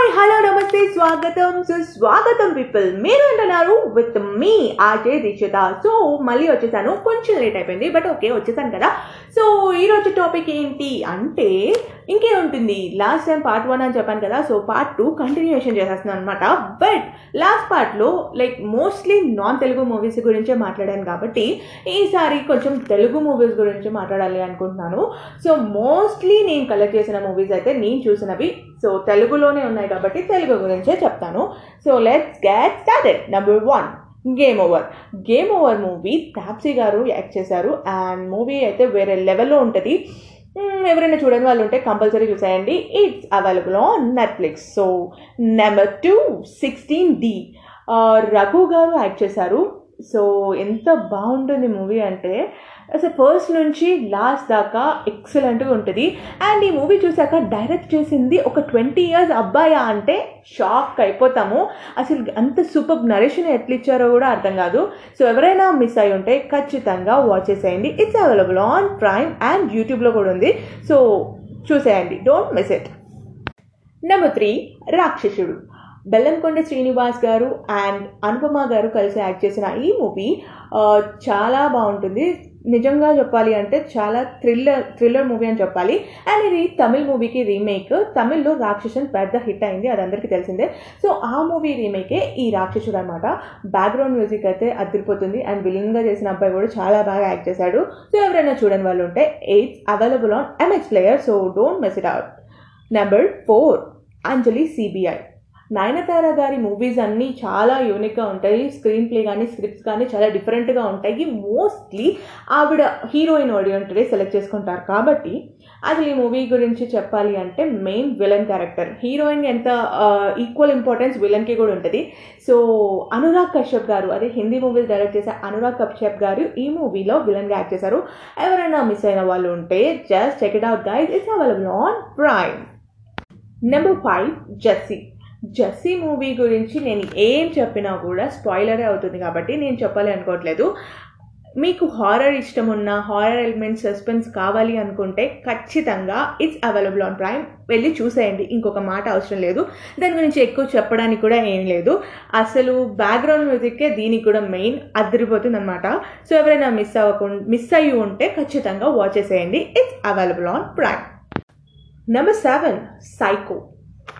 Hi hello నమస్తే స్వాగతం సుస్వాగతం పీపుల్ మీరు అంటున్నారు with me RJ Dikshita. So మళ్ళీ వచ్చేసాను. కొంచెం లేట్ అయిపోయింది బట్ ఓకే వచ్చేసాను కదా. సో ఈరోజు టాపిక్ ఏంటి అంటే ఇంకే ఉంటుంది? లాస్ట్ టైం పార్ట్ వన్ అని చెప్పాను కదా సో పార్ట్ టూ కంటిన్యూషన్ చేసేస్తున్నాను అనమాట బట్ లాస్ట్ పార్ట్లో like mostly non Telugu movies గురించే మాట్లాడాను కాబట్టి ఈసారి కొంచెం తెలుగు మూవీస్ గురించి మాట్లాడాలి అనుకుంటున్నాను. సో మోస్ట్లీ నేను కలెక్ట్ చేసిన మూవీస్ అయితే నేను చూసినవి సో తెలుగులోనే ఉన్నాయి కాబట్టి తెలుగు గురించే చెప్తాను. So let's get started number one game over game over movie Taapsee గారు యాక్ట్ చేశారు. అండ్ మూవీ అయితే వేరే లెవెల్లో ఉంటుంది. Hmm, ఎవరైనా చూడని వాళ్ళు ఉంటే కంపల్సరీ చూసేయండి. It's available on Netflix so number two sixteen D Raghu గారు యాక్ట్ చేశారు. సో ఎంత బాగుంటుంది మూవీ అంటే అసలు ఫస్ట్ నుంచి లాస్ట్ దాకా ఎక్సలెంట్గా ఉంటుంది. అండ్ ఈ మూవీ చూసాక డైరెక్ట్ చేసింది ఒక ట్వంటీ ఇయర్స్ అబ్బాయా అంటే షాక్ అయిపోతాము. అసలు అంత సూపర్ నరేషన్ ఎట్లా ఇచ్చారో కూడా అర్థం కాదు. సో ఎవరైనా మిస్ అయి ఉంటే ఖచ్చితంగా వాచ్ చేసేయండి. It's available on Prime and యూట్యూబ్లో కూడా ఉంది. సో చూసేయండి. Don't miss it number three Rakshasudu. Bellamkonda Srinivas గారు అండ్ అనుపమ గారు కలిసి యాక్ట్ చేసిన ఈ మూవీ చాలా బాగుంటుంది. నిజంగా చెప్పాలి అంటే చాలా థ్రిల్లర్ థ్రిల్లర్ మూవీ అని చెప్పాలి. అండ్ ఇది తమిళ్ మూవీకి రీమేక్. తమిళ్ళో రాక్షసుని పెద్ద హిట్ అయింది అది అందరికీ తెలిసిందే. సో ఆ మూవీ రీమేకే ఈ రాక్షసుడు అనమాట బ్యాక్గ్రౌండ్ మ్యూజిక్ అయితే అదిరిపోతుంది. అండ్ విలన్గా చేసిన అబ్బాయి కూడా చాలా బాగా యాక్ట్ చేశాడు. సో ఎవరైనా చూడని వాళ్ళు ఉంటే it's available on MX player so don't miss it out number four Anjali CBI Nayanthara గారి మూవీస్ అన్నీ చాలా యూనిక్గా ఉంటాయి. స్క్రీన్ ప్లే కానీ స్క్రిప్ట్స్ కానీ చాలా డిఫరెంట్గా ఉంటాయి. మోస్ట్లీ ఆవిడ హీరోయిన్ ఆడియంటే సెలెక్ట్ చేసుకుంటారు. కాబట్టి అసలు ఈ మూవీ గురించి చెప్పాలి అంటే మెయిన్ విలన్ క్యారెక్టర్ హీరోయిన్ ఎంత ఈక్వల్ ఇంపార్టెన్స్ విలన్కి కూడా ఉంటుంది. సో అనురాగ్ కశ్యప్ గారు అదే హిందీ మూవీస్ డైరెక్ట్ చేసే అనురాగ్ కశ్యప్ గారు ఈ మూవీలో విలన్గా యాక్ట్ చేశారు. ఎవరైనా మిస్ అయిన వాళ్ళు ఉంటే just check it out guys it's available on Prime number five Jessie Jessie movie గురించి నేను ఏం చెప్పినా కూడా స్పాయిలరే అవుతుంది కాబట్టి నేను చెప్పాలి అనుకోవట్లేదు. మీకు హారర్ ఇష్టం ఉన్న హారర్ ఎలిమెంట్ సస్పెన్స్ కావాలి అనుకుంటే ఖచ్చితంగా ఇట్స్ అవైలబుల్ ఆన్ ప్రైమ్ వెళ్ళి చూసేయండి. ఇంకొక మాట అవసరం లేదు. దాని గురించి ఎక్కువ చెప్పడానికి కూడా ఏం లేదు. అసలు బ్యాక్గ్రౌండ్ మ్యూజిక్కే దీనికి కూడా మెయిన్ అదిరిపోతుంది అనమాట సో ఎవరైనా మిస్ అవ్వకుండా మిస్ అయ్యి ఉంటే ఖచ్చితంగా వాచ్ చేసేయండి. It's available on Prime number seven Psycho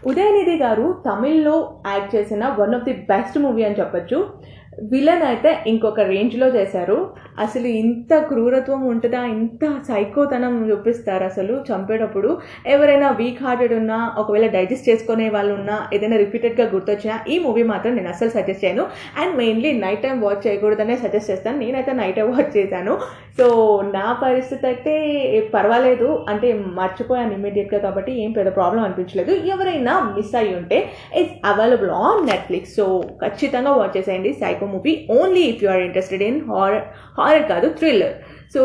Udhayanidhi గారు తమిళ్ళో యాక్ట్ చేసిన one of the best movie అని చెప్పొచ్చు. విలన్ అయితే ఇంకొక రేంజ్లో చేశారు. అసలు ఇంత క్రూరత్వం ఉంటుందా? ఇంత సైకోతనం చూపిస్తారు అసలు చంపేటప్పుడు. ఎవరైనా వీక్ హార్టెడ్ ఉన్నా ఒకవేళ డైజెస్ట్ చేసుకునే వాళ్ళు ఉన్నా ఏదైనా రిపీటెడ్గా గుర్తొచ్చినా ఈ మూవీ మాత్రం నేను అసలు సజెస్ట్ చేయను. And mainly night time watch చేయకూడదనే suggest చేస్తాను. నేనైతే నైట్ టైం వాచ్ చేశాను. సో నా పరిస్థితి అయితే పర్వాలేదు. అంటే మర్చిపోయాను ఇమీడియట్గా కాబట్టి ఏం పెద్ద ప్రాబ్లం అనిపించలేదు. ఎవరైనా మిస్ అయ్యి ఉంటే it's available on Netflix so ఖచ్చితంగా వాచ్ చేసేయండి. Psycho movie only if you are interested in horror horror కాదు థ్రిల్లర్ సో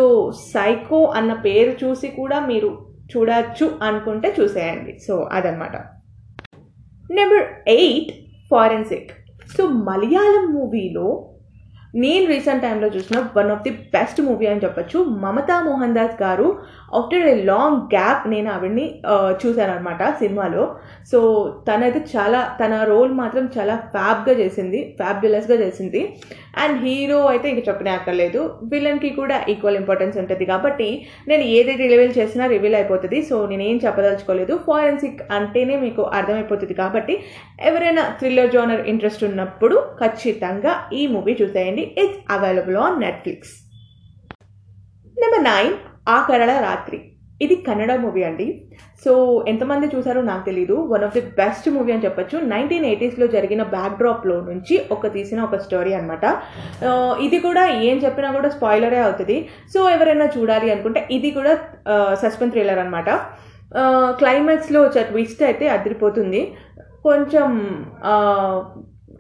సైకో అన్న పేరు చూసి కూడా మీరు చూడొచ్చు అనుకుంటే చూసేయండి. సో అదనమాట number eight Forensic so Malayalam మూవీలో నేను రీసెంట్ టైంలో చూసిన one of the best movie అని చెప్పొచ్చు. మమతా మోహన్ దాస్ గారు ఆఫ్టర్ ఏ లాంగ్ గ్యాప్ నేను ఆవిడ్ని చూశాను అనమాట సినిమాలో. సో తనైతే చాలా తన రోల్ మాత్రం చాలా ఫ్యాబ్గా చేసింది ఫ్యాబ్యులస్గా చేసింది. అండ్ హీరో అయితే ఇంక చెప్పనే అక్కర్లేదు. విలన్కి కూడా ఈక్వల్ ఇంపార్టెన్స్ ఉంటుంది కాబట్టి నేను ఏది రివీల్ చేసినా రివీల్ అయిపోతుంది. సో నేనేం చెప్పదలుచుకోలేదు. ఫారెన్సిక్ అంటేనే మీకు అర్థమైపోతుంది కాబట్టి ఎవరైనా థ్రిల్లర్ జోనర్ ఇంట్రెస్ట్ ఉన్నప్పుడు ఖచ్చితంగా ఈ మూవీ చూసేయండి. It's available on Netflix number nine Aa Karala Ratri. ఇది కన్నడ మూవీ అండి. సో ఎంతమంది చూసారో నాకు తెలీదు. One of the best movie అని చెప్పొచ్చు. నైన్టీన్ ఎయిటీస్లో జరిగిన బ్యాక్డ్రాప్లో నుంచి ఒక తీసిన ఒక స్టోరీ అనమాట ఇది కూడా ఏం చెప్పినా కూడా స్పాయిలరే అవుతుంది. సో ఎవరైనా చూడాలి అనుకుంటే ఇది కూడా సస్పెన్స్ థ్రిల్లర్ అనమాట క్లైమాక్స్లో వచ్చే ట్విస్ట్ అయితే అదిరిపోతుంది. కొంచెం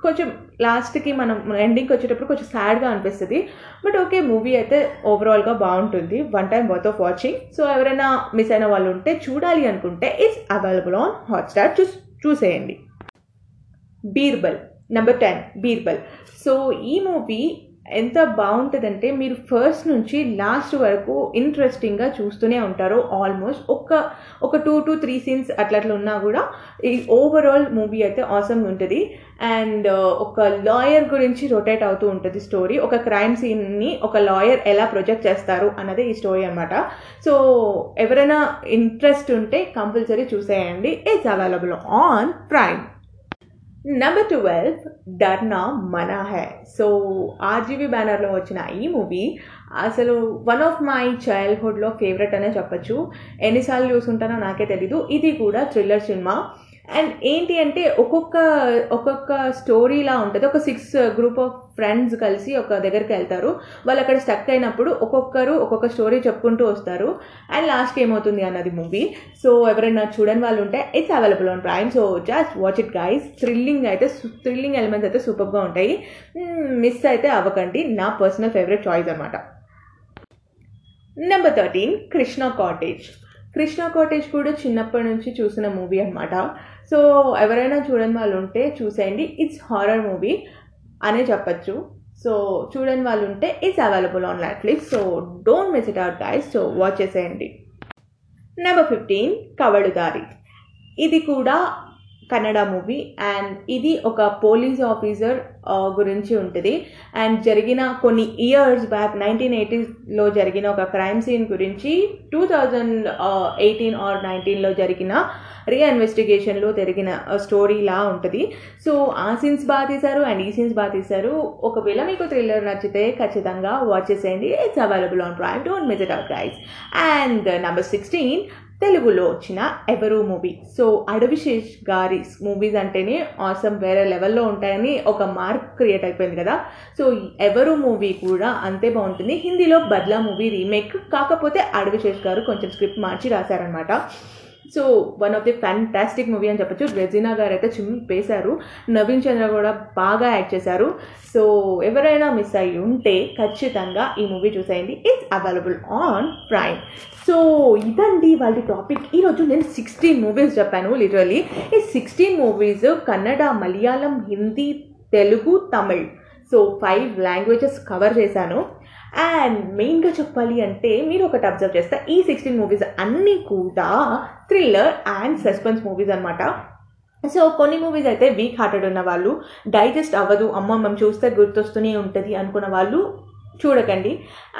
కొంచెం లాస్ట్కి మనం ఎండింగ్కి వచ్చేటప్పుడు కొంచెం సాడ్గా అనిపిస్తుంది. బట్ ఓకే మూవీ అయితే ఓవరాల్గా బాగుంటుంది. One time worth of watching so ఎవరైనా మిస్ అయిన వాళ్ళు ఉంటే చూడాలి అనుకుంటే ఇట్స్ అవైలబుల్ ఆన్ హాట్స్టార్ చూ చూసేయండి. Birbal number ten Birbal. So ఈ మూవీ ఎంత బాగుంటుందంటే మీరు ఫస్ట్ నుంచి లాస్ట్ వరకు ఇంట్రెస్టింగ్గా చూస్తూనే ఉంటారు. ఆల్మోస్ట్ ఒక ఒక టూ టు త్రీ సీన్స్ అట్లా అట్లా ఉన్నా కూడా ఈ ఓవరాల్ మూవీ అయితే ఆసమ్ ఉంటుంది. అండ్ ఒక లాయర్ గురించి రొటేట్ అవుతూ ఉంటుంది స్టోరీ ఒక క్రైమ్ సీన్ని ఒక లాయర్ ఎలా ప్రొజెక్ట్ చేస్తారు అన్నది ఈ స్టోరీ అనమాట సో ఎవరైనా ఇంట్రెస్ట్ ఉంటే కంపల్సరీ చూసేయండి. It's available on Prime number twelve Darna Mana Hai so RGV బ్యానర్లో వచ్చిన ఈ మూవీ అసలు వన్ ఆఫ్ మై చైల్డ్హుడ్లో ఫేవరెట్ అనే చెప్పచ్చు. ఎన్నిసార్లు చూసుంటానో నాకే తెలీదు. ఇది కూడా థ్రిల్లర్ సినిమా అండ్ ఏంటి అంటే ఒక్కొక్క ఒక్కొక్క స్టోరీలా ఉంటుంది. ఒక సిక్స్ గ్రూప్ ఆఫ్ ఫ్రెండ్స్ కలిసి ఒక దగ్గరికి వెళ్తారు. వాళ్ళు అక్కడ స్టక్ అయినప్పుడు ఒక్కొక్కరు ఒక్కొక్క స్టోరీ చెప్పుకుంటూ వస్తారు. అండ్ లాస్ట్కి ఏమవుతుంది అన్నది మూవీ సో ఎవరైనా చూడని వాళ్ళు ఉంటే it's available on Prime so just watch it guys thrilling అయితే థ్రిల్లింగ్ ఎలిమెంట్స్ అయితే సూపర్గా ఉంటాయి. Hmm, మిస్ అయితే అవ్వకండి. నా పర్సనల్ ఫేవరెట్ చాయిస్ అనమాట number thirteen Krishna cottage Krishna cottage కూడా చిన్నప్పటి నుంచి చూసిన మూవీ అనమాట సో ఎవరైనా చూడని వాళ్ళు ఉంటే చూసేయండి. ఇట్స్ హారర్ మూవీ అనే చెప్పచ్చు. సో చూడని వాళ్ళు ఉంటే it's available on Netflix so don't miss it out guys so watch చేసేయండి. నెంబర్ ఫిఫ్టీన్ కవడుదారి ఇది కూడా కన్నడ మూవీ. అండ్ ఇది ఒక పోలీస్ ఆఫీసర్ గురించి ఉంటుంది. అండ్ జరిగిన కొన్ని ఇయర్స్ బ్యాక్ నైన్టీన్ ఎయిటీస్లో జరిగిన ఒక క్రైమ్ సీన్ గురించి టూ థౌజండ్ ఎయిటీన్ ఆర్ నైన్టీన్లో జరిగిన రీఇన్వెస్టిగేషన్లో జరిగిన స్టోరీలా ఉంటుంది. సో ఆ సీన్స్ బాగా తీశారు అండ్ ఈ సీన్స్ బాగా తీశారు ఒకవేళ మీకు థ్రిల్లర్ నచ్చితే ఖచ్చితంగా వాచ్ చేసేయండి. It's available on Prime don't miss it out guys and number sixteen తెలుగులో వచ్చిన ఎవరు మూవీ? సో అడవిశేష్ గారి మూవీస్ అంటేనే ఆసమ్ వేరే లెవెల్లో ఉంటాయని ఒక మార్క్ క్రియేట్ అయిపోయింది కదా. సో ఎవరు మూవీ కూడా అంతే బాగుంటుంది. హిందీలో బద్లా మూవీ రీమేక్ కాకపోతే అడవిశేష్ గారు కొంచెం స్క్రిప్ట్ మార్చి రాశారనమాట so one of the fantastic movie అని చెప్పొచ్చు. రెజినా గారు అయితే చింపేశారు నవీన్ చంద్ర కూడా బాగా యాక్ట్ చేశారు. సో ఎవరైనా మిస్ అయ్యి ఉంటే ఖచ్చితంగా ఈ మూవీ చూసేయండి. It's available on Prime so ఇదండి వాళ్ళ టాపిక్ ఈరోజు నేను సిక్స్టీన్ మూవీస్ చెప్పాను లిటరలీ ఈ sixteen movies Kannada Malayalam Hindi Telugu Tamil. So five languages cover చేశాను. అండ్ మెయిన్గా చెప్పాలి అంటే మీరు ఒకటి అబ్జర్వ్ చేస్తే ఈ సిక్స్టీన్ మూవీస్ అన్నీ కూడా థ్రిల్లర్ అండ్ సస్పెన్స్ మూవీస్ అనమాట సో కొన్ని మూవీస్ అయితే వీక్ హార్టెడ్ ఉన్న వాళ్ళు డైజెస్ట్ అవ్వదు అమ్మ మేము చూస్తే గుర్తొస్తూనే ఉంటుంది అనుకున్న వాళ్ళు చూడకండి.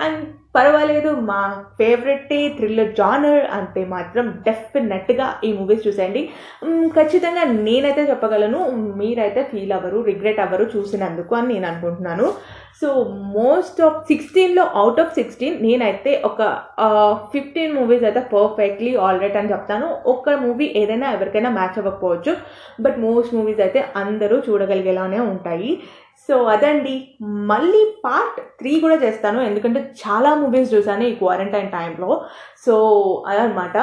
అండ్ పర్వాలేదు మా ఫేవరెటే థ్రిల్లర్ జానర్ అంటే మాత్రం డెఫినెట్గా ఈ మూవీస్ చూసేయండి. ఖచ్చితంగా నేనైతే చెప్పగలను మీరైతే ఫీల్ అవ్వరు రిగ్రెట్ అవ్వరు చూసినందుకు అని నేను అనుకుంటున్నాను. సో మోస్ట్ ఆఫ్ సిక్స్టీన్లో అవుట్ ఆఫ్ సిక్స్టీన్ నేనైతే ఒక ఫిఫ్టీన్ మూవీస్ అయితే పర్ఫెక్ట్లీ ఆల్రెడీ అని చెప్తాను. ఒక్క మూవీ ఏదైనా ఎవరికైనా మ్యాచ్ అవ్వకపోవచ్చు. బట్ మోస్ట్ మూవీస్ అయితే అందరూ చూడగలిగేలానే ఉంటాయి. సో అదండి. మళ్ళీ పార్ట్ త్రీ కూడా చేస్తాను. ఎందుకంటే చాలా మూవీస్ చూసాను ఈ క్వారంటైన్ టైంలో సో అదనమాట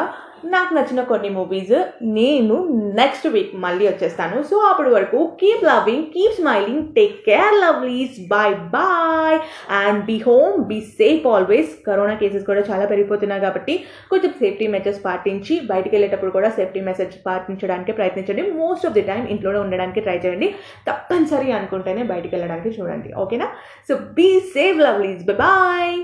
నాకు నచ్చిన కొన్ని మూవీస్ నేను నెక్స్ట్ వీక్ మళ్ళీ వచ్చేస్తాను. సో అప్పటి వరకు keep loving keep smiling take care lovelies bye bye and be home be safe always corona cases కూడా చాలా పెరిగిపోతున్నాయి కాబట్టి కొంచెం సేఫ్టీ మెజర్స్ పాటించి బయటికి వెళ్ళేటప్పుడు కూడా సేఫ్టీ మెసేజ్ పాటించడానికి ప్రయత్నించండి. మోస్ట్ ఆఫ్ ది టైం ఇంట్లోనే ఉండడానికి ట్రై చేయండి. తప్పనిసరి అనుకుంటేనే బయటికి వెళ్ళడానికి చూడండి. ఓకేనా so be safe lovelies bye